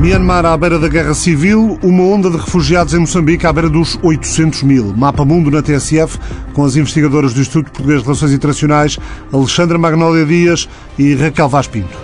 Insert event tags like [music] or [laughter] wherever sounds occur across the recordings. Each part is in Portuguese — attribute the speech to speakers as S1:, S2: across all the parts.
S1: Myanmar à beira da guerra civil, uma onda de refugiados em Moçambique à beira dos 800 mil. Mapa Mundo na TSF, com as investigadoras do Instituto Português de Relações Internacionais, Alexandra Magnólia Dias e Raquel Vaz Pinto.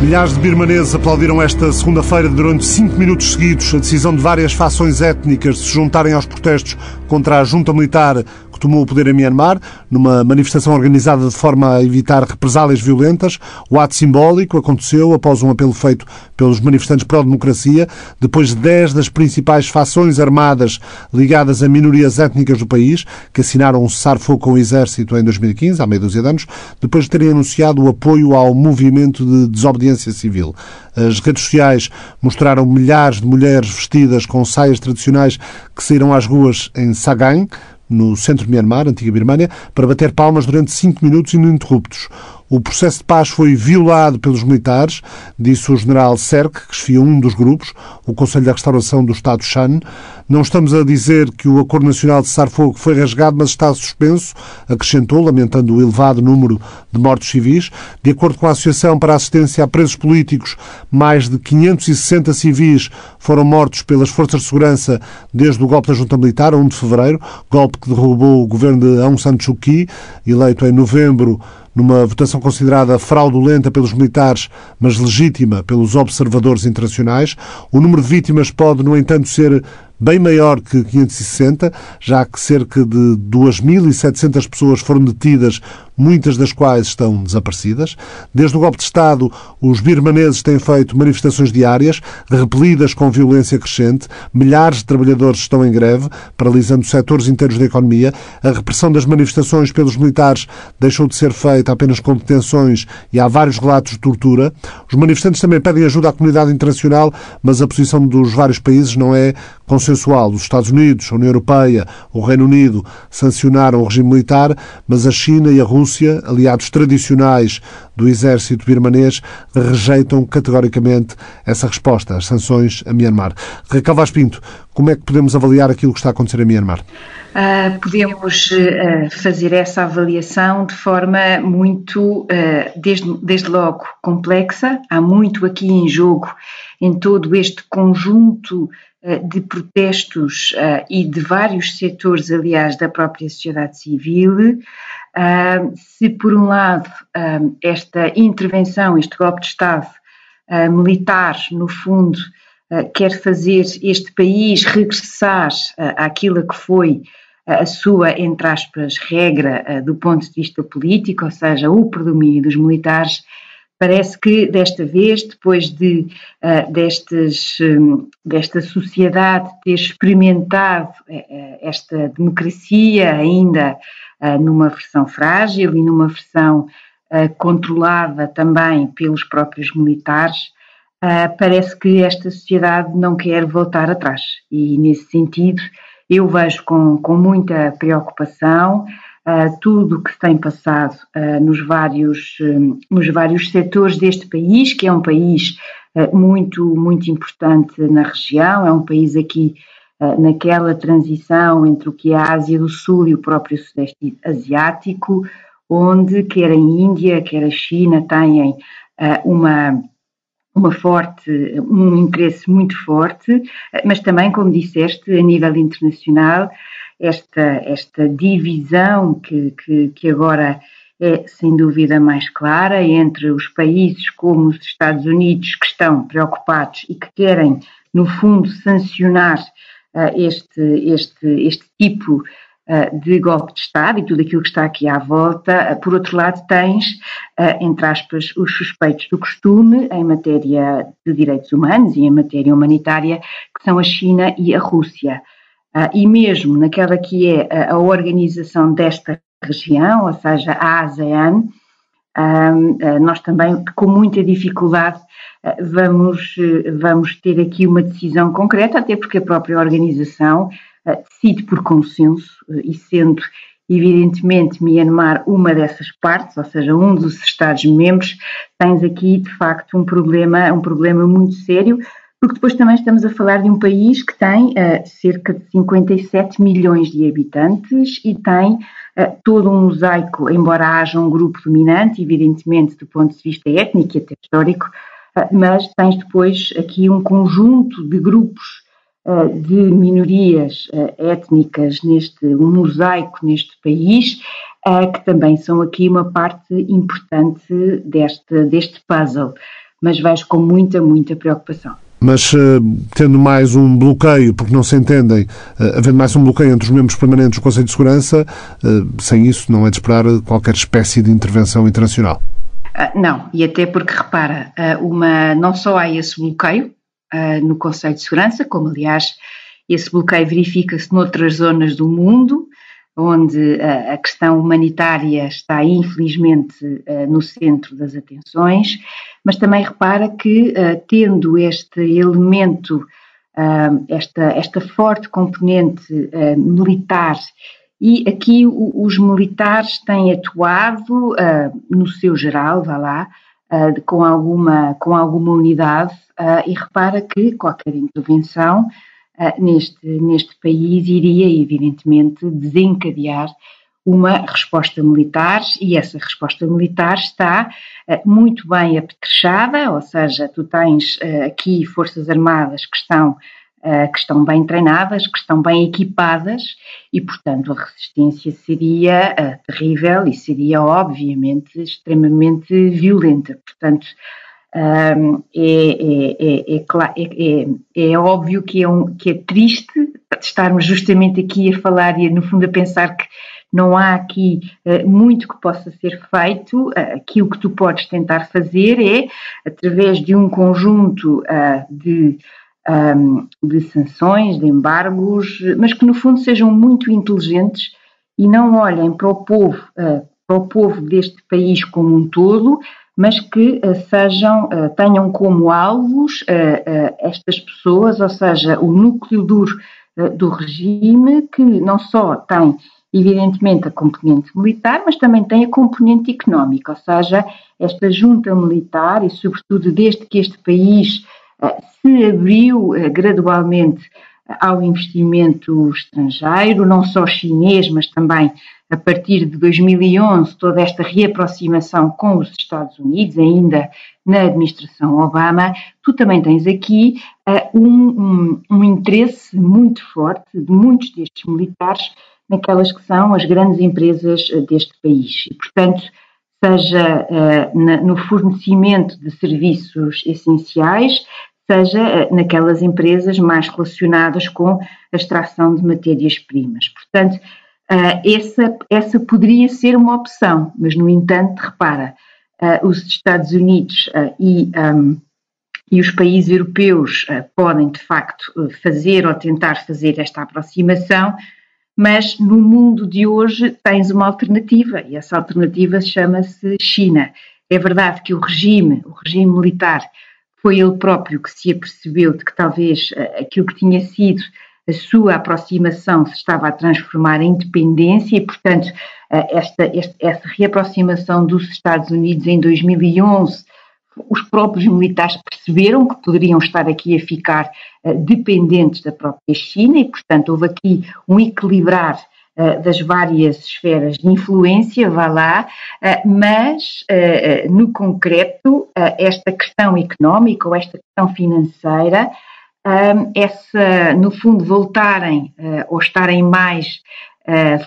S1: Milhares de birmaneses aplaudiram esta segunda-feira durante cinco minutos seguidos a decisão de várias fações étnicas de se juntarem aos protestos contra a junta militar tomou o poder em Myanmar, numa manifestação organizada de forma a evitar represálias violentas. O ato simbólico aconteceu após um apelo feito pelos manifestantes pró-democracia, depois de dez das principais fações armadas ligadas a minorias étnicas do país, que assinaram um cessar-fogo com o exército em 2015, há meia dúzia de anos, depois de terem anunciado o apoio ao movimento de desobediência civil. As redes sociais mostraram milhares de mulheres vestidas com saias tradicionais que saíram às ruas em Sagaing, no centro de Myanmar, antiga Birmânia, para bater palmas durante cinco minutos ininterruptos. O processo de paz foi violado pelos militares, disse o general Serk, que esfia um dos grupos, o Conselho da Restauração do Estado Shan. Não estamos a dizer que o Acordo Nacional de Cessar-Fogo foi rasgado, mas está suspenso, acrescentou, lamentando o elevado número de mortos civis. De acordo com a Associação para a Assistência a Presos Políticos, mais de 560 civis foram mortos pelas forças de segurança desde o golpe da junta militar, a 1 de fevereiro, golpe que derrubou o governo de Aung San Suu Kyi, eleito em novembro numa votação considerada fraudulenta pelos militares, mas legítima pelos observadores internacionais. O número de vítimas pode, no entanto, ser bem maior que 560, já que cerca de 2.700 pessoas foram detidas, muitas das quais estão desaparecidas. Desde o golpe de Estado, os birmaneses têm feito manifestações diárias, repelidas com violência crescente. Milhares de trabalhadores estão em greve, paralisando setores inteiros da economia. A repressão das manifestações pelos militares deixou de ser feita apenas com detenções e há vários relatos de tortura. Os manifestantes também pedem ajuda à comunidade internacional, mas a posição dos vários países não é consensual. Os Estados Unidos, a União Europeia, o Reino Unido sancionaram o regime militar, mas a China e a Rússia, aliados tradicionais do exército birmanês, rejeitam categoricamente essa resposta, as sanções a Myanmar. Raquel Vaz Pinto, como é que podemos avaliar aquilo que está a acontecer em Myanmar?
S2: Uh, podemos uh, fazer essa avaliação de forma muito, uh, desde, desde logo, complexa. Há muito aqui em jogo em todo este conjunto de protestos e de vários setores, aliás, da própria sociedade civil. Se, por um lado, esta intervenção, este golpe de Estado militar, no fundo, quer fazer este país regressar àquilo que foi a sua, entre aspas, regra do ponto de vista político, ou seja, o predomínio dos militares, Parece que desta vez, depois de destes, um, desta sociedade ter experimentado uh, esta democracia ainda numa versão frágil e numa versão controlada também pelos próprios militares, parece que esta sociedade não quer voltar atrás. E nesse sentido, eu vejo com, com muita preocupação tudo o que tem passado nos, vários, uh, nos vários setores deste país, que é um país muito, muito importante na região, é um país aqui naquela transição entre o que é a Ásia do Sul e o próprio Sudeste Asiático, onde quer a Índia, quer a China têm uma uma forte, um interesse muito forte, mas também, como disseste, a nível internacional, esta, esta divisão que, que, que agora é sem dúvida mais clara entre os países como os Estados Unidos que estão preocupados e que querem, no fundo, sancionar este, este, este tipo uh, de golpe de Estado e tudo aquilo que está aqui à volta. Uh, por outro lado, tens, entre aspas, os suspeitos do costume em matéria de direitos humanos e em matéria humanitária, que são a China e a Rússia. E mesmo naquela que é a, organização desta região, ou seja, a ASEAN, nós também, com muita dificuldade, uh, vamos, vamos ter aqui uma decisão concreta, até porque a própria organização decide por consenso, e sendo evidentemente Myanmar uma dessas partes, ou seja, um dos Estados-membros, tens aqui de facto um problema, um problema muito sério, porque depois também estamos a falar de um país que tem uh, cerca de 57 milhões de habitantes e tem todo um mosaico, embora haja um grupo dominante, evidentemente do ponto de vista étnico e até histórico, mas tens depois aqui um conjunto de grupos de minorias étnicas neste um mosaico neste país que também são aqui uma parte importante deste, deste puzzle, mas vejo com muita, muita preocupação.
S1: Mas tendo mais um bloqueio, porque não se entendem, havendo mais um bloqueio entre os membros permanentes do Conselho de Segurança, sem isso não é de esperar qualquer espécie de intervenção internacional.
S2: Uh, não, e até porque, repara, uh, uma, não só há esse bloqueio uh, no Conselho de Segurança, como aliás esse bloqueio verifica-se noutras zonas do mundo, onde a questão humanitária está infelizmente no centro das atenções, mas também repara que, tendo este elemento, esta, esta forte componente militar e aqui os militares têm atuado no seu geral, vá lá, com, alguma, com alguma unidade e repara que qualquer intervenção neste, neste país iria, evidentemente, desencadear uma resposta militar e essa resposta militar está muito bem apetrechada, ou seja, tu tens aqui forças armadas que estão eh, que estão bem treinadas, que estão bem equipadas e, portanto, a resistência seria uh, terrível e seria, obviamente, extremamente violenta. Portanto, um, é, é, é, é, óbvio que é, um, que é triste estarmos justamente aqui a falar e, no fundo, a pensar que não há aqui uh, muito que possa ser feito. Uh, aquilo que tu podes tentar fazer é, através de um conjunto uh, de um, de sanções, de embargos, mas que no fundo sejam muito inteligentes e não olhem para o povo, para o povo deste país como um todo, mas que uh, sejam, uh, tenham como alvos estas pessoas, ou seja, o núcleo duro do regime, que não só tem evidentemente a componente militar, mas também tem a componente económica, ou seja, esta junta militar e sobretudo desde que este país se abriu eh, gradualmente ao investimento estrangeiro, não só chinês, mas também a partir de 2011, toda esta reaproximação com os Estados Unidos, ainda na administração Obama, tu também tens aqui uh, um, um, um, interesse muito forte de muitos destes militares naquelas que são as grandes empresas uh, deste país. E, portanto, seja uh, na, no fornecimento de serviços essenciais, seja eh, naquelas empresas mais relacionadas com a extração de matérias-primas. Portanto, eh, essa, essa poderia ser uma opção, mas, no entanto, repara, eh, os Estados Unidos e, um, e os países europeus podem, de facto, fazer ou tentar fazer esta aproximação, mas no mundo de hoje tens uma alternativa, e essa alternativa chama-se China. É verdade que o regime, o regime militar, foi ele próprio que se apercebeu de que talvez eh, aquilo que tinha sido a sua aproximação se estava a transformar em dependência e, portanto, eh, esta, esta, reaproximação dos Estados Unidos em 2011, os próprios militares perceberam que poderiam estar aqui a ficar eh, dependentes da própria China e, portanto, houve aqui um equilibrar das várias esferas de influência, vá lá, eh, mas eh, no concreto, esta questão económica ou esta questão financeira, essa, no fundo, voltarem ou estarem mais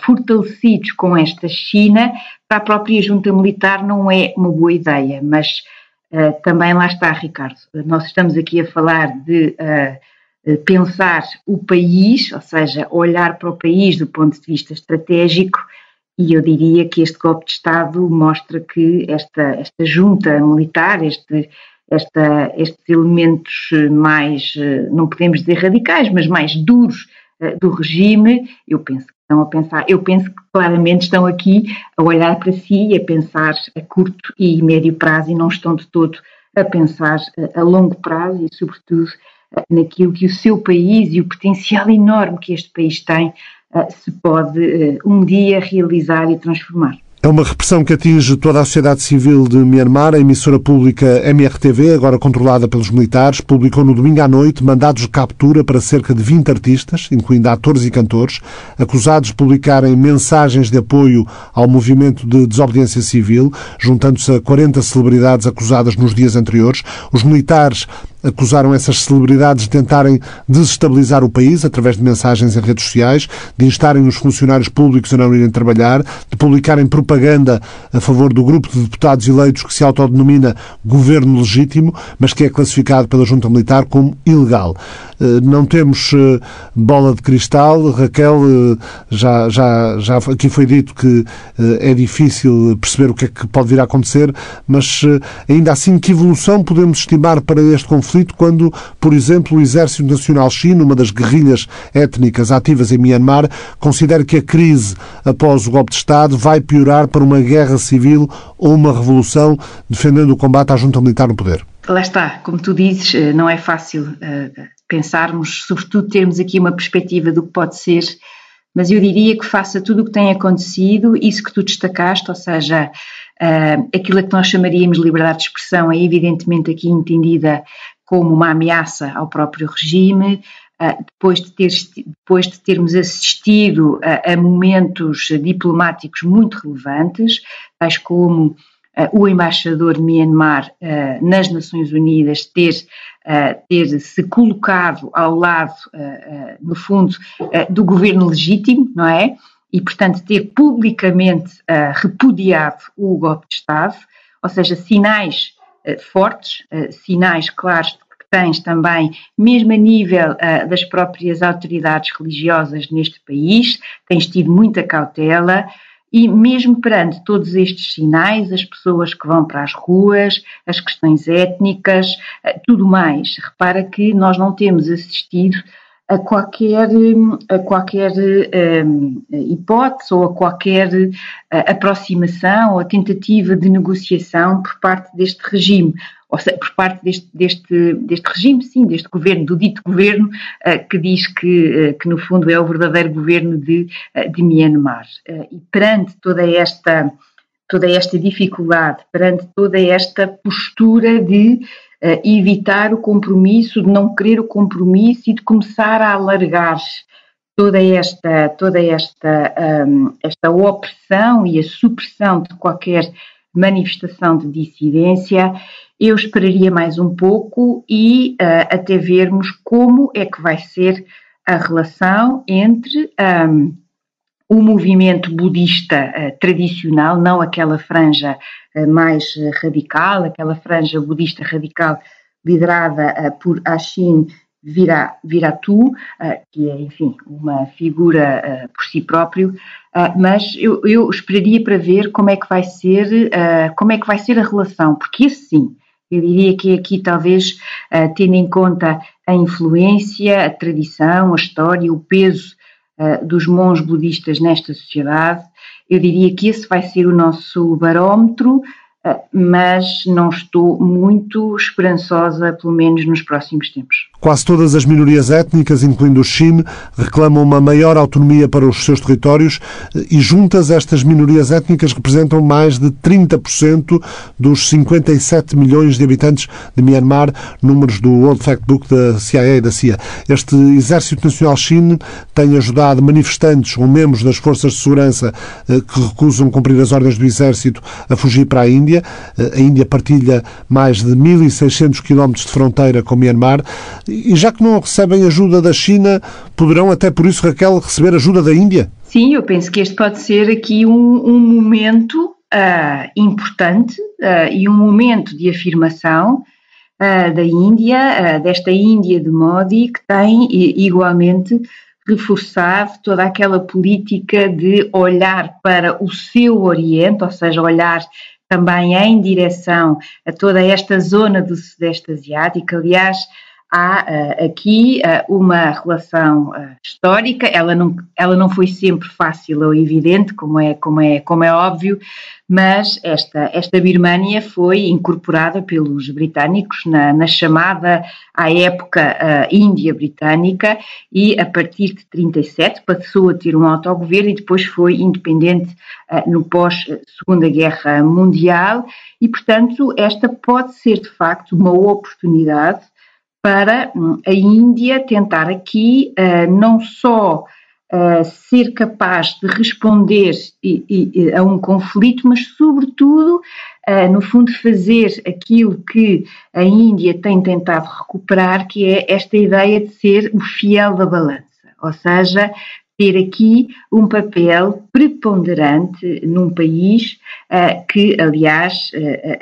S2: fortalecidos com esta China, para a própria junta militar não é uma boa ideia, mas também lá está, Ricardo. Nós estamos aqui a falar de eh, pensar o país, ou seja, olhar para o país do ponto de vista estratégico, e eu diria que este golpe de Estado mostra que esta, esta junta militar, este, esta, estes elementos mais, eh, não podemos dizer radicais, mas mais duros eh, do regime, eu penso que estão a pensar, eu penso que claramente estão aqui a olhar para si e a pensar a curto e médio prazo e não estão de todo a pensar a longo prazo e, sobretudo, naquilo que o seu país e o potencial enorme que este país tem eh, se pode eh, um dia realizar e transformar.
S1: É uma repressão que atinge toda a sociedade civil de Myanmar. A emissora pública MRTV, agora controlada pelos militares, publicou no domingo à noite mandados de captura para cerca de 20 artistas, incluindo atores e cantores, acusados de publicarem mensagens de apoio ao movimento de desobediência civil, juntando-se a 40 celebridades acusadas nos dias anteriores. Os militares acusaram essas celebridades de tentarem desestabilizar o país através de mensagens em redes sociais, de instarem os funcionários públicos a não irem trabalhar, de publicarem propaganda a favor do grupo de deputados eleitos que se autodenomina governo legítimo, mas que é classificado pela junta militar como ilegal. Eh, não temos eh, bola de cristal. Raquel, eh, já, já, já aqui foi dito que é difícil perceber o que é que pode vir a acontecer, mas ainda assim, que evolução podemos estimar para este conflito quando, por exemplo, o Exército Nacional Chino, uma das guerrilhas étnicas ativas em Myanmar, considera que a crise após o golpe de Estado vai piorar para uma guerra civil ou uma revolução, defendendo o combate à junta militar no poder?
S2: Lá está, como tu dizes, não é fácil pensarmos, sobretudo termos aqui uma perspectiva do que pode ser, mas eu diria que faça tudo o que tem acontecido, isso que tu destacaste, ou seja, uh, aquilo que nós chamaríamos de liberdade de expressão é evidentemente aqui entendida como uma ameaça ao próprio regime, uh, depois, de ter, depois de termos assistido a, a momentos diplomáticos muito relevantes, tais como uh, o embaixador de Myanmar uh, nas Nações Unidas ter ter se colocado ao lado, no fundo, do governo legítimo, não é? E, portanto, ter publicamente repudiado o golpe de Estado, ou seja, sinais fortes, sinais claros que tens também, mesmo a nível uh, das próprias autoridades religiosas neste país, tens tido muita cautela, e mesmo perante todos estes sinais, as pessoas que vão para as ruas, as questões étnicas, eh, tudo mais, repara que nós não temos assistido a qualquer, a qualquer um, hipótese ou a qualquer uh, aproximação ou a tentativa de negociação por parte deste regime ou seja, por parte deste, deste, deste regime, sim, deste governo, do dito governo, uh, que diz que, uh, que no fundo é o verdadeiro governo de, de Myanmar. e perante toda esta, toda esta dificuldade, perante toda esta postura de evitar o compromisso, de não querer o compromisso e de começar a alargar toda esta, toda esta, um, esta opressão e a supressão de qualquer manifestação de dissidência, eu esperaria mais um pouco e uh, até vermos como é que vai ser a relação entre um, o movimento budista uh, tradicional, não aquela franja uh, mais radical, aquela franja budista radical liderada por Ashin Viratu, que é, enfim, uma figura por si próprio, mas eu, eu, esperaria para ver como é que vai ser, como é que vai ser a relação, porque esse sim eu diria que aqui, talvez, tendo em conta a influência, a tradição, a história, o peso dos monges budistas nesta sociedade, eu diria que esse vai ser o nosso barómetro ah, mas não estou muito esperançosa, pelo menos nos próximos tempos.
S1: Quase todas as minorias étnicas, incluindo o Xin, reclamam uma maior autonomia para os seus territórios e juntas estas minorias étnicas representam mais de 30% dos 57 milhões de habitantes de Myanmar, números do World Factbook da CIA e da CIA. Este Exército Nacional Xin tem ajudado manifestantes ou membros das forças de segurança eh, que recusam cumprir as ordens do Exército a fugir para a Índia Índia. A Índia partilha mais de 1.600 quilómetros de fronteira com Myanmar e já que não recebem ajuda da China, poderão até por isso, Raquel, receber ajuda da Índia?
S2: Sim, eu penso que este pode ser aqui um, um momento uh, importante uh, e um momento de afirmação uh, da Índia, desta Índia de Modi, que tem igualmente reforçado toda aquela política de olhar para o seu Oriente, ou seja, olhar também em direção a toda esta zona do Sudeste Asiático. Aliás, há uh, aqui uh, uma relação uh, histórica, ela não, ela não foi sempre fácil ou evidente, como é, como é, como é óbvio, mas esta, esta Birmânia foi incorporada pelos britânicos na, na chamada, à época, Índia Britânica e a partir de 37 passou a ter um autogoverno e depois foi independente no pós-Segunda Guerra Mundial. E, portanto, esta pode ser de facto uma oportunidade para hum, a Índia tentar aqui uh, não só uh, ser capaz de responder e, e, a um conflito, mas sobretudo, uh, no fundo, fazer aquilo que a Índia tem tentado recuperar, que é esta ideia de ser o fiel da balança, ou seja, ter aqui um papel preponderante num país que, aliás,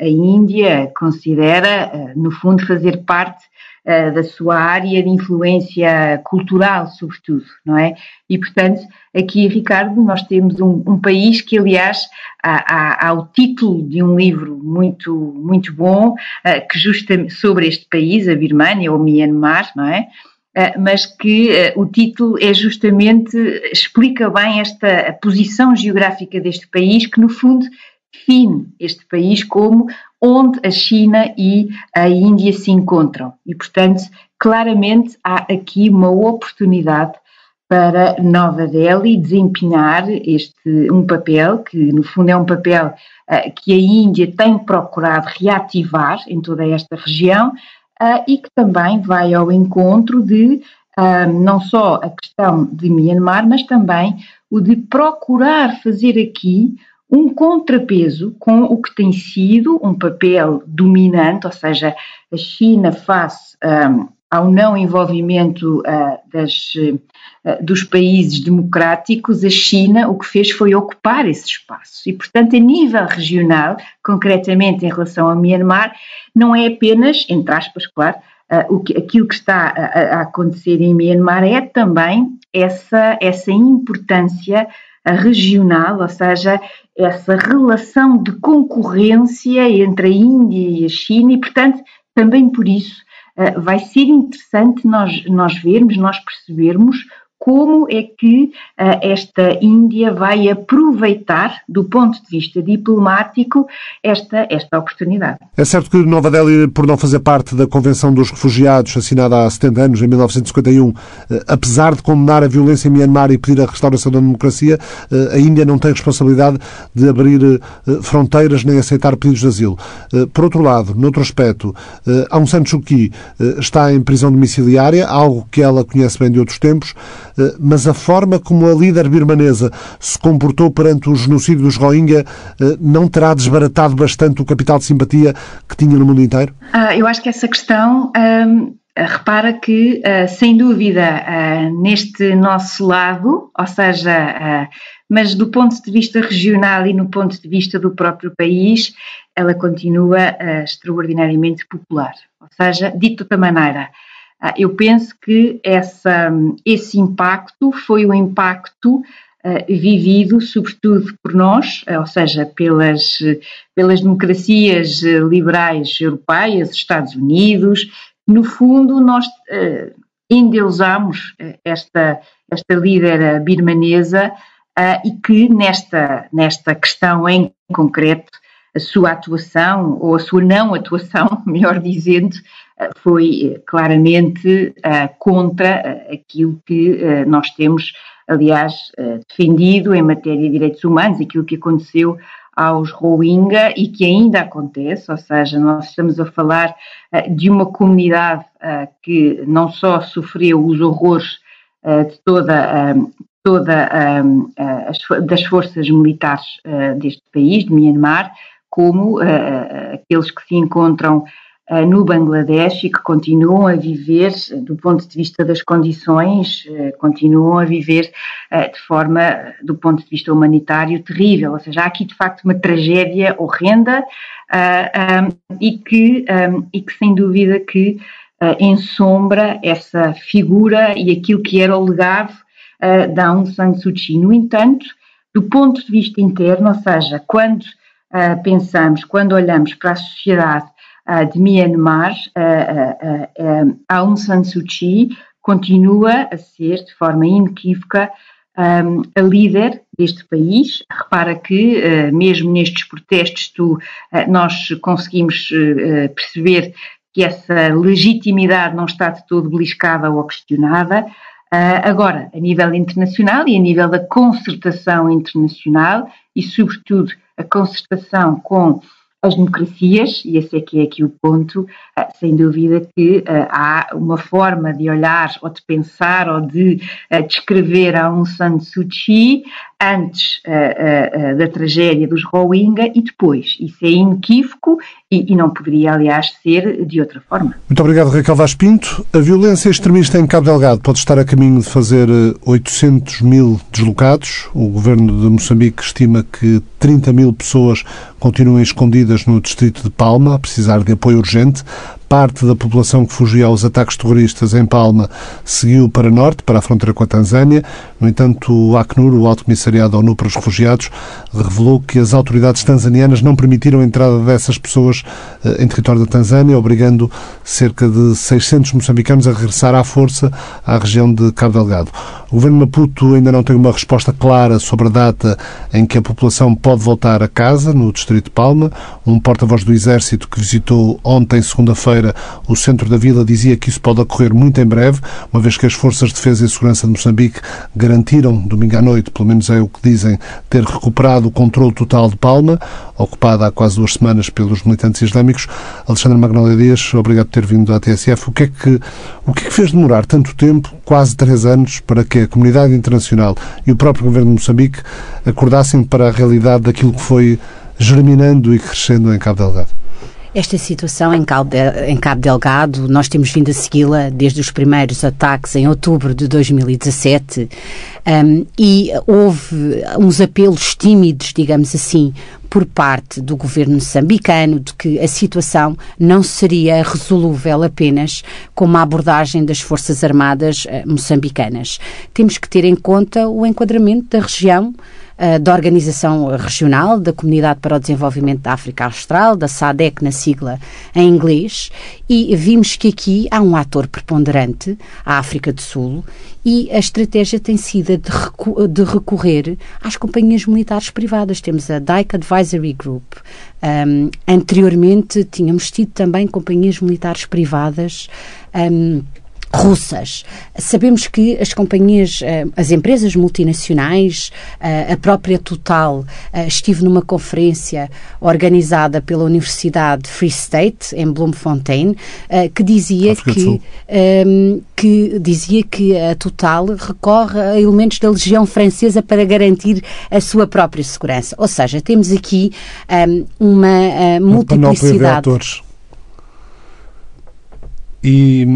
S2: a Índia considera, no fundo, fazer parte da sua área de influência cultural, sobretudo, não é? E, portanto, aqui, Ricardo, nós temos um, um país que, aliás, há, há, há, o título de um livro muito, muito bom, uh, que justamente sobre este país, a Birmânia ou Myanmar, não é? Uh, mas que o título é justamente, explica bem esta posição geográfica deste país, que no fundo define este país como onde a China e a Índia se encontram. E, portanto, claramente há aqui uma oportunidade para Nova Delhi desempenhar este um papel que no fundo é um papel uh, que a Índia tem procurado reativar em toda esta região uh, e que também vai ao encontro de uh, não só a questão de Myanmar, mas também o de procurar fazer aqui um contrapeso com o que tem sido um papel dominante, ou seja, a China face um, ao não envolvimento uh, das, uh, dos países democráticos, a China o que fez foi ocupar esse espaço. E, portanto, a nível regional, concretamente em relação ao Myanmar, não é apenas, entre aspas, claro, uh, o que, aquilo que está a, a, acontecer em Myanmar é também essa, essa importância regional, ou seja, essa relação de concorrência entre a Índia e a China, e, portanto, também por isso uh, vai ser interessante nós, nós vermos, nós percebermos como é que uh, esta Índia vai aproveitar, do ponto de vista diplomático, esta, esta oportunidade.
S1: É certo que Nova Delhi, por não fazer parte da Convenção dos Refugiados, assinada há 70 anos, em 1951, uh, apesar de condenar a violência em Myanmar e pedir a restauração da democracia, uh, a Índia não tem responsabilidade de abrir fronteiras nem aceitar pedidos de asilo. Por outro lado, noutro aspecto, Aung San Suu Kyi está em prisão domiciliária, algo que ela conhece bem de outros tempos. Eh, mas a forma como a líder birmanesa se comportou perante o genocídio dos Rohingya eh, não terá desbaratado bastante o capital de simpatia que tinha no mundo inteiro?
S2: Ah, eu acho que essa questão. Hum, repara que, uh, sem dúvida, uh, neste nosso lado, ou seja, uh, mas do ponto de vista regional e no ponto de vista do próprio país, ela continua extraordinariamente popular. Ou seja, dito de outra maneira, ah, eu penso que essa, esse impacto foi o impacto uh, vivido, sobretudo por nós, uh, ou seja, pelas, pelas democracias liberais europeias, Estados Unidos. No fundo, nós endeusamos esta, esta líder birmanesa e que nesta, nesta questão em concreto, a sua atuação, ou a sua não atuação, [laughs] melhor dizendo, foi eh, claramente uh, contra aquilo que nós temos, aliás, defendido em matéria de direitos humanos, aquilo que aconteceu aos Rohingya e que ainda acontece, ou seja, nós estamos a falar de uma comunidade que não só sofreu os horrores de toda, toda as, das forças militares deste país, de Myanmar, como aqueles que se encontram no Bangladesh e que continuam a viver, do ponto de vista das condições, eh, continuam a viver eh, de forma, do ponto de vista humanitário, terrível. Ou seja, há aqui de facto uma tragédia horrenda e que, e que sem dúvida que ensombra essa figura e aquilo que era o legado da Aung San Suu Kyi. No entanto, do ponto de vista interno, ou seja, quando pensamos, quando olhamos para a sociedade de Myanmar, Aung San Suu Kyi continua a ser, de forma inequívoca, a líder deste país. Repara que, mesmo nestes protestos, tu, nós conseguimos perceber que essa legitimidade não está de todo beliscada ou questionada. agora, a nível internacional e a nível da concertação internacional e, sobretudo, a concertação com as democracias, e esse é que é aqui o ponto, ah, sem dúvida que ah, há uma forma de olhar ou de pensar ou de ah, descrever a Aung San Suu Kyi antes da tragédia dos Rohingya e depois. Isso é inequívoco e, e, não poderia, aliás, ser de outra forma.
S1: Muito obrigado, Raquel Vaz Pinto. A violência extremista em Cabo Delgado pode estar a caminho de fazer 800 mil deslocados. O governo de Moçambique estima que 30 mil pessoas continuam escondidas no distrito de Palma, a precisar de apoio urgente. Parte da população que fugia aos ataques terroristas em Palma seguiu para norte, para a fronteira com a Tanzânia. No entanto, o Acnur, o Alto Comissariado da ONU para os Refugiados, revelou que as autoridades tanzanianas não permitiram a entrada dessas pessoas eh, em território da Tanzânia, obrigando cerca de 600 moçambicanos a regressar à força à região de Cabo Delgado. O governo Maputo ainda não tem uma resposta clara sobre a data em que a população pode voltar a casa, no distrito de Palma. Um porta-voz do Exército que visitou ontem, segunda-feira, o centro da vila dizia que isso pode ocorrer muito em breve, uma vez que as Forças de Defesa e Segurança de Moçambique garantiram, domingo à noite, pelo menos é o que dizem, ter recuperado o controle total de Palma, ocupada há quase duas semanas pelos militantes islâmicos. Alexandre Magnolia Dias, obrigado por ter vindo à TSF. O que, é que, o que é que fez demorar tanto tempo, quase três anos, para que a comunidade internacional e o próprio governo de Moçambique acordassem para a realidade daquilo que foi germinando e crescendo em Cabo Delgado?
S3: Esta situação em Cabo, Delgado, nós temos vindo a segui-la desde os primeiros ataques em outubro de 2017 um, e houve uns apelos tímidos, digamos assim, por parte do governo moçambicano de que a situação não seria resolúvel apenas com uma abordagem das Forças Armadas uh, moçambicanas. Temos que ter em conta o enquadramento da região eh, da Organização Regional da Comunidade para o Desenvolvimento da África Austral, da SADEC na sigla em inglês, e vimos que aqui há um ator preponderante, a África do Sul, e a estratégia tem sido de, recu de recorrer às companhias militares privadas. Temos a Dyke Advisory Group. Um, anteriormente tínhamos tido também companhias militares privadas. Um, russas. Sabemos que as companhias, eh, as empresas multinacionais, eh, a própria Total, eh, estive numa conferência organizada pela Universidade Free State em Bloemfontein, que dizia que, ehm, que dizia que a Total recorre a elementos da legião francesa para garantir a sua própria segurança. Ou seja, temos aqui ehm, uma multiplicidade.
S1: E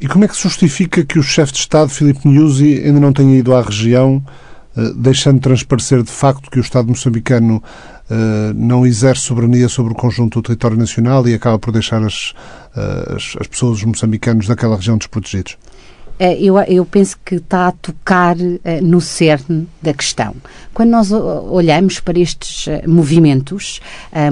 S1: e como é que se justifica que o chefe de Estado, Filipe Nyusi, ainda não tenha ido à região, eh, deixando transparecer de facto que o Estado moçambicano eh, não exerce soberania sobre o conjunto do território nacional e acaba por deixar as, eh, as, as pessoas, os moçambicanos daquela região desprotegidos?
S3: Eu, eu, penso que está a tocar no cerne da questão. Quando nós olhamos para estes movimentos,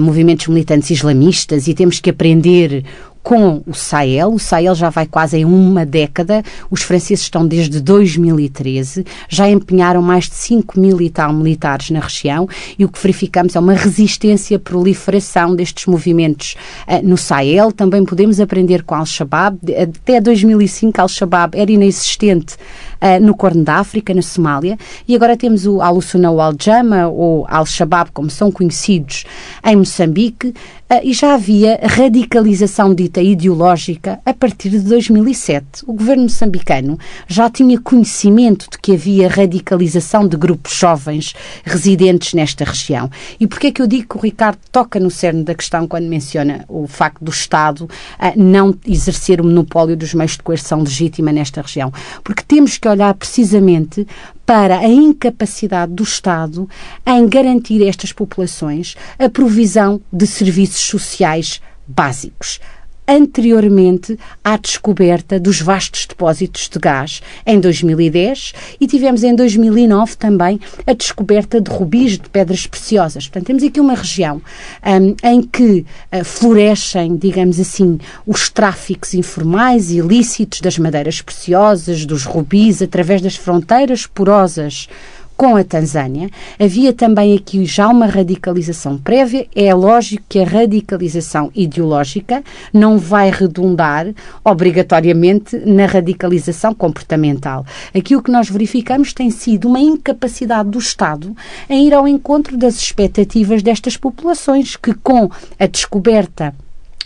S3: movimentos militantes islamistas, e temos que aprender com o Sahel. O Sahel já vai quase em uma década. Os franceses estão desde 2013, já empenharam mais de 5 mil e tal militares na região e o que verificamos é uma resistência à proliferação destes movimentos uh, no Sahel. Também podemos aprender com Al-Shabaab. Até 2005, Al-Shabaab era inexistente uh, no Corno da África, na Somália, e agora temos o Al-Sunna al-Jama, ou Al-Shabaab, como são conhecidos, em Moçambique, ah, e já havia radicalização dita ideológica a partir de 2007. O governo moçambicano já tinha conhecimento de que havia radicalização de grupos jovens residentes nesta região. E porquê é que eu digo que o Ricardo toca no cerne da questão quando menciona o facto do Estado ah, não exercer o monopólio dos meios de coerção legítima nesta região? Porque temos que olhar precisamente para a incapacidade do Estado em garantir a estas populações a provisão de serviços sociais básicos anteriormente à descoberta dos vastos depósitos de gás em 2010 e tivemos em 2009 também a descoberta de rubis de pedras preciosas. Portanto, temos aqui uma região um, em que uh, florescem, digamos assim, os tráficos informais e ilícitos das madeiras preciosas, dos rubis, através das fronteiras porosas com a Tanzânia. Havia também aqui já uma radicalização prévia. É lógico que a radicalização ideológica não vai redundar obrigatoriamente na radicalização comportamental. Aqui o que nós verificamos tem sido uma incapacidade do Estado em ir ao encontro das expectativas destas populações que, com a descoberta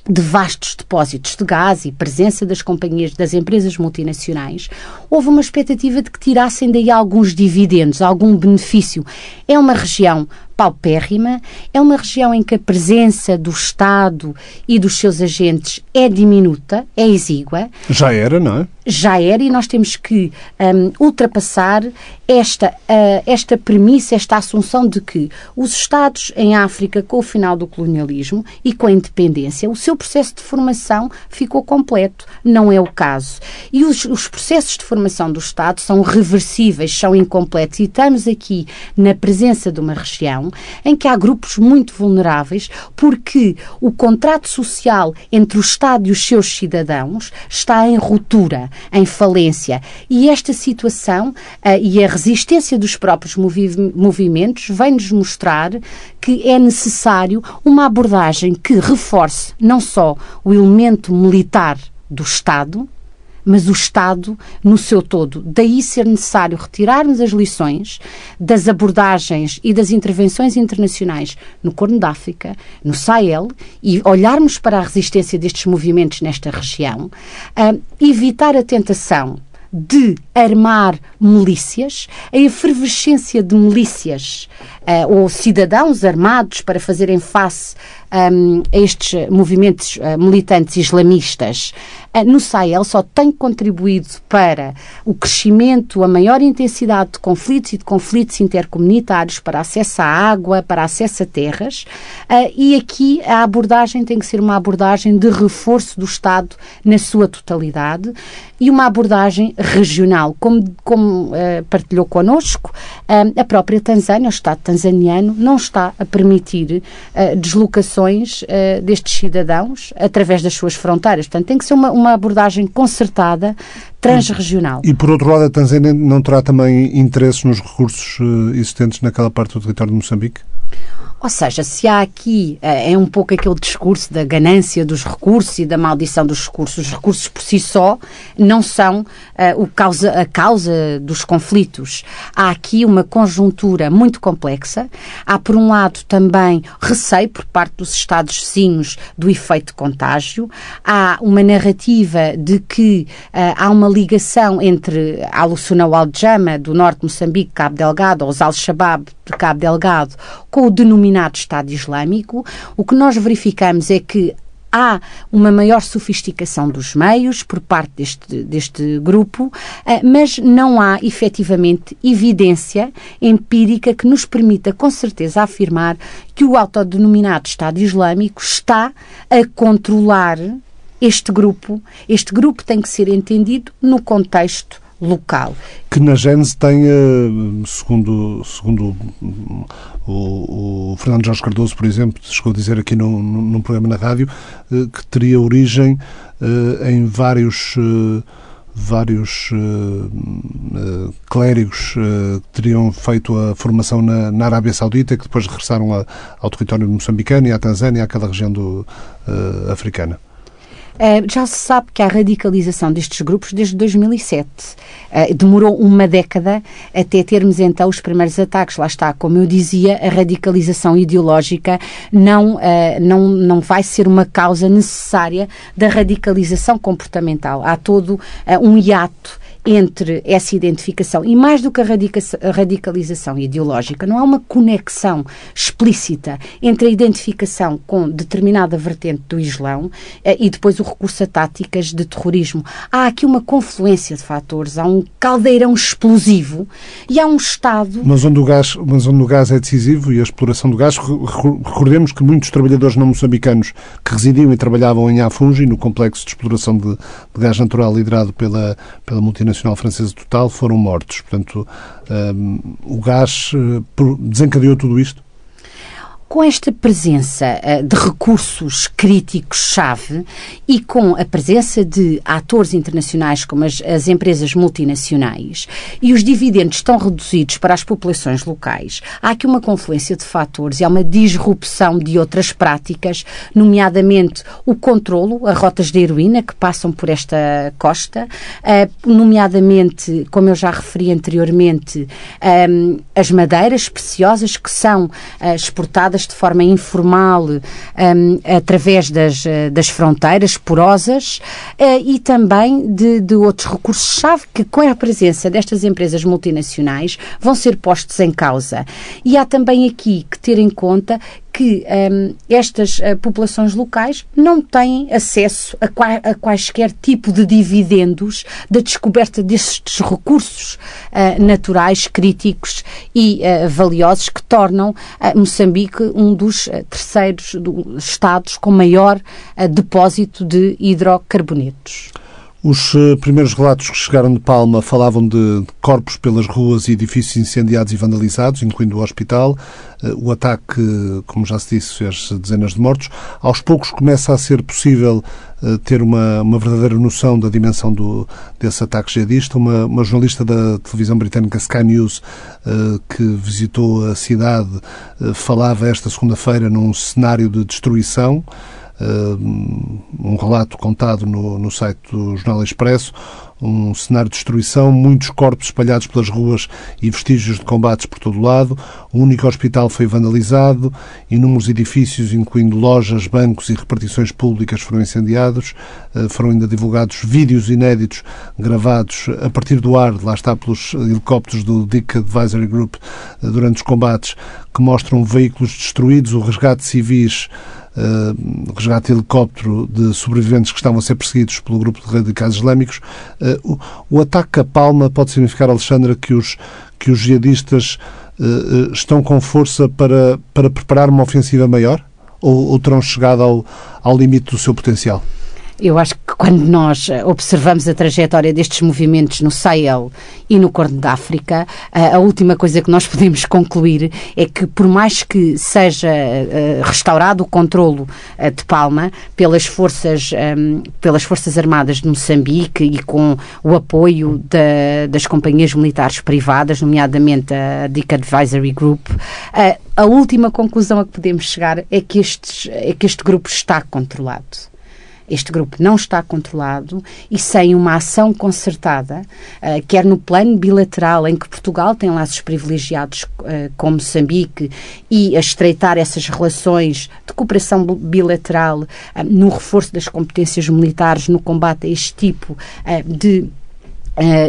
S3: de vastos depósitos de gás e presença das companhias, das empresas multinacionais, houve uma expectativa de que tirassem daí alguns dividendos, algum benefício. É uma região paupérrima, é uma região em que a presença do Estado e dos seus agentes é diminuta, é exígua.
S1: Já era, não é?
S3: Já era e nós temos que um, ultrapassar esta, uh, esta premissa, esta assunção de que os Estados em África, com o final do colonialismo e com a independência, o seu processo de formação ficou completo. Não é o caso. E os, os processos de formação do Estado são reversíveis, são incompletos. E estamos aqui na presença de uma região em que há grupos muito vulneráveis, porque o contrato social entre o Estado e os seus cidadãos está em ruptura, em falência. E esta situação uh, e a resistência dos próprios movi movimentos vem-nos mostrar que é necessário uma abordagem que reforce não só o elemento militar do Estado, mas o Estado no seu todo. Daí ser necessário retirarmos as lições das abordagens e das intervenções internacionais no Corno da África, no Sahel, e olharmos para a resistência destes movimentos nesta região, uh, evitar a tentação de armar milícias, a efervescência de milícias uh, ou cidadãos armados para fazerem face um, estes movimentos uh, militantes islamistas. Uh, no Sahel só tem contribuído para o crescimento, a maior intensidade de conflitos e de conflitos intercomunitários para acesso à água, para acesso a terras, e aqui a abordagem tem que ser uma abordagem de reforço do Estado na sua totalidade e uma abordagem regional, como, como partilhou connosco, a própria Tanzânia, o Estado tanzaniano, não está a permitir deslocações uh, destes cidadãos através das suas fronteiras. Portanto, tem que ser uma, uma abordagem concertada, transregional.
S1: E, por outro lado, a Tanzânia não terá também interesses nos recursos uh, existentes naquela parte do território de Moçambique?
S3: Ou seja, se há aqui, eh, é um pouco aquele discurso da ganância dos recursos e da maldição dos recursos. Os recursos por si só não são uh, o causa, a causa dos conflitos. Há aqui uma conjuntura muito complexa. Há, por um lado, também receio por parte dos Estados vizinhos do efeito contágio. Há uma narrativa de que uh, há uma ligação entre a Alucuna Al-Jama, do norte de Moçambique, Cabo Delgado, ou os Al-Shabaab, de Cabo Delgado, com o denominado Estado Islâmico, o que nós verificamos é que há uma maior sofisticação dos meios por parte deste, deste grupo, eh, mas não há efetivamente evidência empírica que nos permita com certeza afirmar que o autodenominado Estado Islâmico está a controlar este grupo. Este grupo tem que ser entendido no contexto local.
S1: Que na Gênese tem, eh, segundo, segundo o, o, Fernando Jorge Cardoso, por exemplo, chegou a dizer aqui num, num programa na rádio, eh, que teria origem eh, em vários vários clérigos que teriam feito a formação na, na Arábia Saudita, que depois regressaram ao território moçambicano e à Tanzânia, àquela região do, africana.
S3: Uh, já se sabe que há radicalização destes grupos desde 2007. Uh, demorou uma década até termos então os primeiros ataques. Lá está, como eu dizia, a radicalização ideológica não, uh, não, não vai ser uma causa necessária da radicalização comportamental. Há todo um hiato entre essa identificação e mais do que a, radicalização ideológica, não há uma conexão explícita entre a identificação com determinada vertente do Islão eh, e depois o recurso a táticas de terrorismo. Há aqui uma confluência de fatores, há um caldeirão explosivo e há um Estado.
S1: Mas onde o gás, mas onde o gás é decisivo e a exploração do gás, recordemos que muitos trabalhadores não moçambicanos que residiam e trabalhavam em Afungi, no complexo de exploração de, de gás natural liderado pela, pela multinacional francesa Total, foram mortos. Portanto, um, o gás uh, desencadeou tudo isto?
S3: Com esta presença uh, de recursos críticos-chave e com a presença de atores internacionais como as, as, empresas multinacionais e os dividendos estão reduzidos para as populações locais, há aqui uma confluência de fatores e há uma disrupção de outras práticas, nomeadamente o controlo, as rotas de heroína que passam por esta costa, uh, nomeadamente, como eu já referi anteriormente, um, as madeiras preciosas que são uh, de forma informal um, através das, eh, das fronteiras porosas uh, e também de, de outros recursos-chave que, com a presença destas empresas multinacionais, vão ser postos em causa. E há também aqui que ter em conta que um, estas uh, populações locais não têm acesso a, qua, a, quaisquer tipo de dividendos da descoberta destes recursos uh, naturais críticos e uh, valiosos que tornam Moçambique um dos terceiros do, estados com maior depósito de hidrocarbonetos.
S1: Os primeiros relatos que chegaram de Palma falavam de corpos pelas ruas e edifícios incendiados e vandalizados, incluindo o hospital. Eh, o ataque, como já se disse, fez dezenas de mortos. Aos poucos começa a ser possível eh, ter uma, uma verdadeira noção da dimensão do, desse ataque jihadista. Uma, uma jornalista da televisão britânica Sky News eh, que visitou a cidade falava esta segunda-feira num cenário de destruição. Um relato contado no, no site do Jornal Expresso, um cenário de destruição, muitos corpos espalhados pelas ruas e vestígios de combates por todo lado. O único hospital foi vandalizado, inúmeros edifícios, incluindo lojas, bancos e repartições públicas, foram incendiados. Eh, foram ainda divulgados vídeos inéditos gravados a partir do ar, lá está, pelos helicópteros do DIC Advisory Group eh, durante os combates, que mostram veículos destruídos, o resgate de civis uh, resgate de helicóptero de sobreviventes que estavam a ser perseguidos pelo grupo de radicais islâmicos. Uh, o, o, ataque a Palma pode significar, Alexandra, que os, que os jihadistas uh, estão com força para, para preparar uma ofensiva maior? Ou, ou terão chegado ao, ao limite do seu potencial?
S3: Eu acho que quando nós eh, observamos a trajetória destes movimentos no Sahel e no Corno da África, eh, a última coisa que nós [laughs] podemos concluir é que, por mais que seja eh, restaurado o controlo de Palma pelas forças, ehm, pelas forças Armadas de Moçambique e com o apoio da, das companhias militares privadas, nomeadamente a DIC Advisory Group, a última conclusão a que podemos chegar é que, estes, é que este grupo está controlado. Este grupo não está controlado e sem uma ação concertada, uh, quer no plano bilateral, em que Portugal tem laços privilegiados uh, com Moçambique e a estreitar essas relações de cooperação bilateral uh, no reforço das competências militares no combate a este tipo de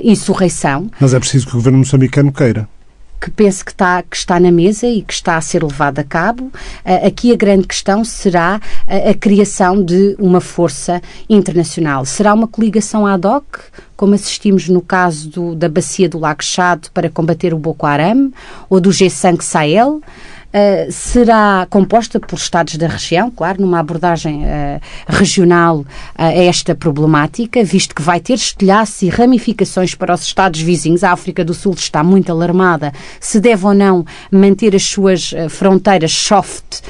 S3: insurreição.
S1: Mas é preciso que o governo moçambicano queira
S3: que penso que está, que está na mesa e que está a ser levado a cabo. Aqui a grande questão será a, a, criação de uma força internacional. Será uma coligação ad hoc, como assistimos no caso do, da bacia do Lago Chad para combater o Boko Haram, ou do G5 Sahel? Uh, será composta por Estados da região, claro, numa abordagem uh, regional uh, a esta problemática, visto que vai ter estilhaços e ramificações para os Estados vizinhos. A África do Sul está muito alarmada se deve ou não manter as suas fronteiras soft,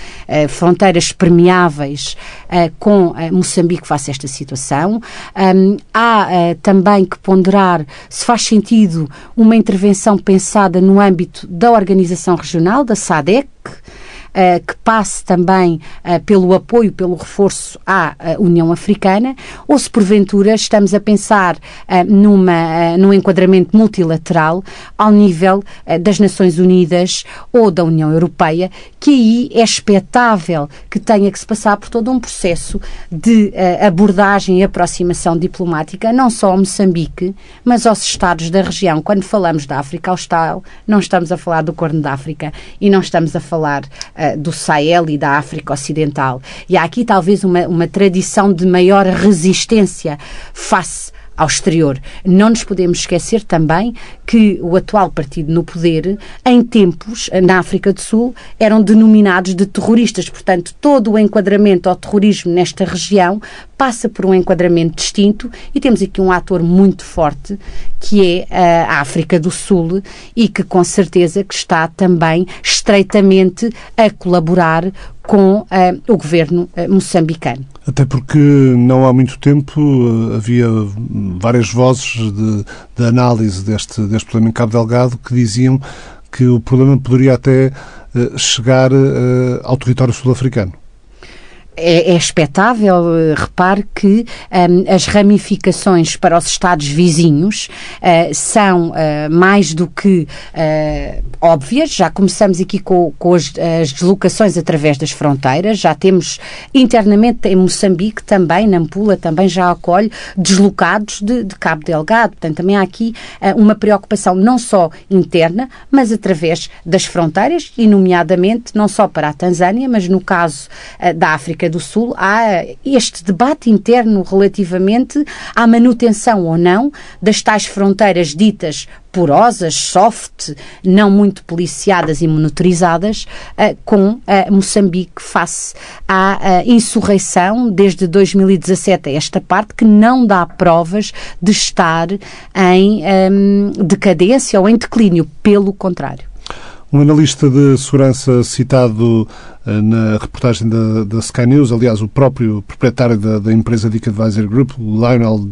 S3: fronteiras permeáveis com Moçambique face a esta situação. Há também que ponderar se faz sentido uma intervenção pensada no âmbito da organização regional, da SADEC, work uh, que passe também uh, pelo apoio, pelo reforço à União Africana, ou se porventura estamos a pensar numa, num enquadramento multilateral ao nível das Nações Unidas ou da União Europeia, que aí é expectável que tenha que se passar por todo um processo de abordagem e aproximação diplomática, não só ao Moçambique, mas aos Estados da região. Quando falamos da África Austral, não estamos a falar do Corno da África e não estamos a falar uh, do Sahel e da África Ocidental. E há aqui talvez uma, uma tradição de maior resistência face ao exterior. Não nos podemos esquecer também que o atual partido no poder, em tempos, na África do Sul, eram denominados de terroristas. Portanto, todo o enquadramento ao terrorismo nesta região passa por um enquadramento distinto e temos aqui um ator muito forte que é eh, a África do Sul e que com certeza que está também estreitamente a colaborar com uh, o governo uh, moçambicano.
S1: Até porque não há muito tempo uh, havia várias vozes de, de, análise deste, deste problema em Cabo Delgado que diziam que o problema poderia até chegar ao território sul-africano
S3: é, é expectável. Repare que um, as ramificações para os Estados vizinhos uh, são uh, mais do que uh, óbvias. Já começamos aqui com, com as, as, deslocações através das fronteiras, já temos internamente em Moçambique também, Nampula também já acolhe deslocados de, de Cabo Delgado. Portanto, também há aqui uma preocupação não só interna, mas através das fronteiras e, nomeadamente, não só para a Tanzânia, mas no caso da África do Sul há este debate interno relativamente à manutenção ou não das tais fronteiras ditas porosas, soft, não muito policiadas e monitorizadas, uh, com uh, Moçambique face à uh, insurreição desde 2017 a esta parte, que não dá provas de estar em um, decadência ou em declínio, pelo contrário.
S1: Um analista de segurança citado eh, na reportagem da, da Sky News, aliás, o próprio proprietário da, da empresa Dick Advisor Group, Lionel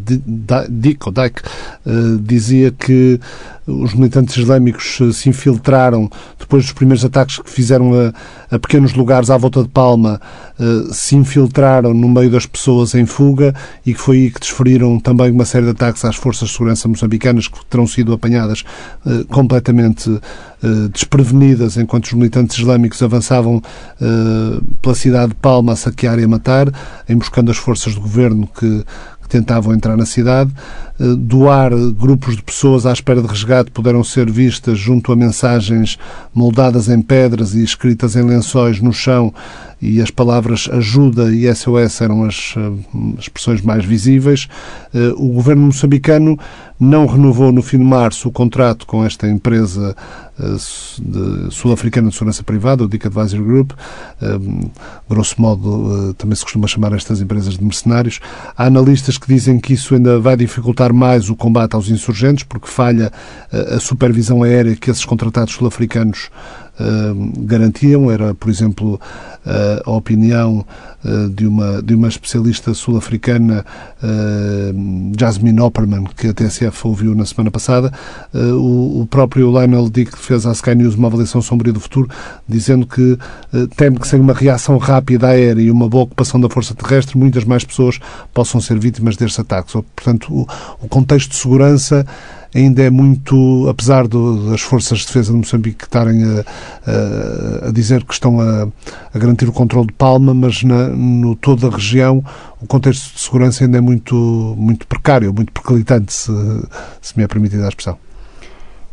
S1: Dick, ou Dyke, uh, dizia que os militantes islâmicos eh, se infiltraram depois dos primeiros ataques que fizeram a, a pequenos lugares à volta de Palma, se infiltraram no meio das pessoas em fuga e que foi aí que desferiram também uma série de ataques às forças de segurança moçambicanas que terão sido apanhadas completamente desprevenidas enquanto os militantes islâmicos avançavam eh, pela cidade de Palma a saquear e a matar, emboscando as forças do governo que, que tentavam entrar na cidade. Eh, doar grupos de pessoas à espera de resgate puderam ser vistas junto a mensagens moldadas em pedras e escritas em lençóis no chão e as palavras ajuda e SOS eram as eh, expressões mais visíveis. O governo moçambicano não renovou no fim de março o contrato com esta empresa eh, sul-africana de segurança privada, o DIC Advisor Group. Eh, grosso modo, eh, também se costuma chamar estas empresas de mercenários. Há analistas que dizem que isso ainda vai dificultar mais o combate aos insurgentes, porque falha a supervisão aérea que esses contratados sul-africanos garantiam. Era, por exemplo, a opinião de uma, de uma especialista sul-africana, Jasmine Opperman, que a TSF ouviu na semana passada. O próprio Lionel Dick fez à Sky News uma avaliação sombria do futuro, dizendo que teme que sem uma reação rápida aérea e uma boa ocupação da força terrestre, muitas mais pessoas possam ser vítimas destes ataques. Portanto, o contexto de segurança ainda é muito, apesar do, das forças de defesa de Moçambique estarem a, a, a dizer que estão a, a, garantir o controle de Palma, mas na, no toda a região o contexto de segurança ainda é muito, muito precário, muito percalitante, se, se me é permitida a expressão.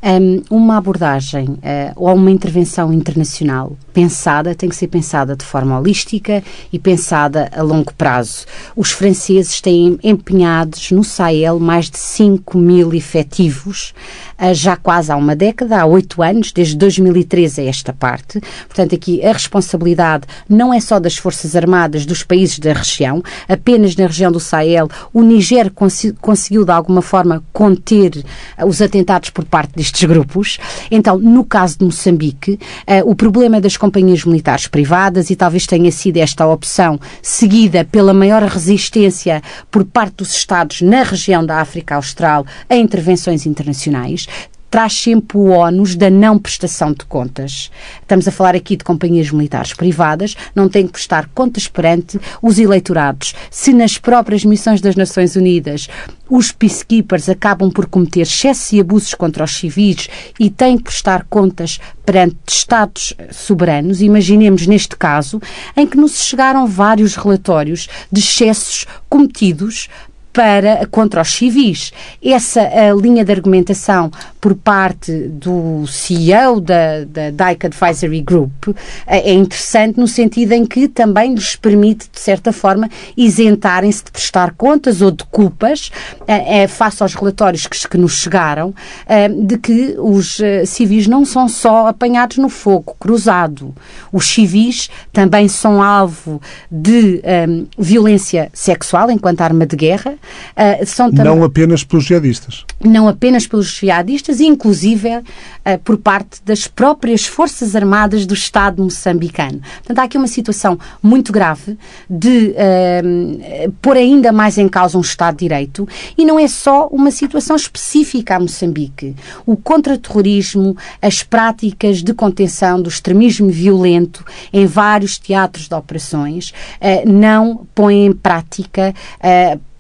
S3: Um, uma abordagem uh, ou uma intervenção internacional pensada tem que ser pensada de forma holística e pensada a longo prazo. Os franceses têm empenhados no Sahel mais de 5 mil efetivos, já quase há uma década, há oito anos, desde 2013 a esta parte. Portanto, aqui a responsabilidade não é só das Forças Armadas dos países da região, apenas na região do Sahel. O Niger cons conseguiu, de alguma forma, conter uh, os atentados por parte destes grupos. Então, no caso de Moçambique, uh, o problema das companhias militares privadas, e talvez tenha sido esta opção seguida pela maior resistência por parte dos Estados na região da África Austral a intervenções internacionais, traz sempre o ónus da não prestação de contas. Estamos a falar aqui de companhias militares privadas, não têm que prestar contas perante os eleitorados. Se nas próprias missões das Nações Unidas os peacekeepers acabam por cometer excessos e abusos contra os civis e têm que prestar contas perante Estados soberanos, imaginemos neste caso, em que nos chegaram vários relatórios de excessos cometidos para, contra os civis. Essa linha de argumentação por parte do CEO da, da DIC Advisory Group é interessante no sentido em que também lhes permite, de certa forma, isentarem-se de prestar contas ou de culpas é, face aos relatórios que, que nos chegaram de que os civis não são só apanhados no fogo cruzado. Os civis também são alvo de um, violência sexual enquanto arma de guerra
S1: Uh, são não apenas pelos jihadistas.
S3: Não apenas pelos jihadistas, inclusive uh, por parte das próprias Forças Armadas do Estado moçambicano. Portanto, há aqui uma situação muito grave de uh, pôr ainda mais em causa um Estado de Direito e não é só uma situação específica a Moçambique. O contra-terrorismo, as práticas de contenção do extremismo violento em vários teatros de operações não põem em prática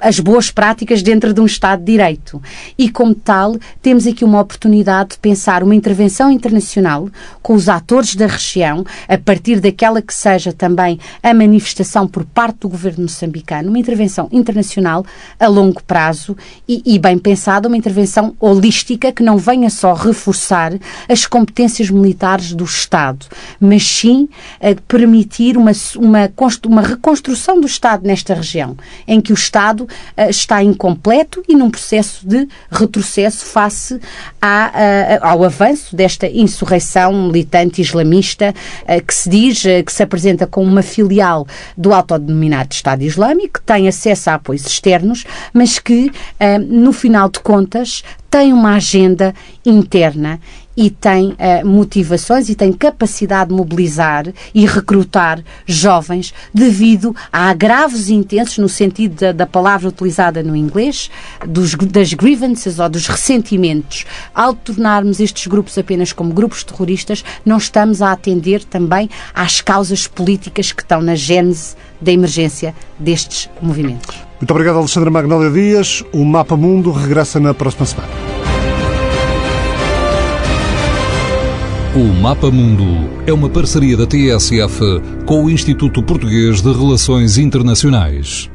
S3: as boas práticas dentro de um Estado de Direito. E, como tal, temos aqui uma oportunidade de pensar uma intervenção internacional com os atores da região, a partir daquela que seja também a manifestação por parte do governo moçambicano, uma intervenção internacional a longo prazo e, e bem pensada, uma intervenção holística que não venha só reforçar as competências militares do Estado, mas sim a permitir uma, uma, uma reconstrução do Estado nesta região, em que o Estado está incompleto e num processo de retrocesso face à, uh, ao avanço desta insurreição militante islamista uh, que se diz, que se apresenta como uma filial do autodenominado Estado Islâmico, que tem acesso a apoios externos, mas que, no final de contas, tem uma agenda interna e tem uh, motivações e tem capacidade de mobilizar e recrutar jovens devido a agravos intensos, no sentido da, da palavra utilizada no inglês, dos, das grievances ou dos ressentimentos. Ao tornarmos estes grupos apenas como grupos terroristas, não estamos a atender também às causas políticas que estão na gênese da emergência destes movimentos.
S1: Muito obrigado, Alexandra Magnólia Dias. O Mapa Mundo regressa na próxima semana.
S4: O Mapa Mundo é uma parceria da TSF com o Instituto Português de Relações Internacionais.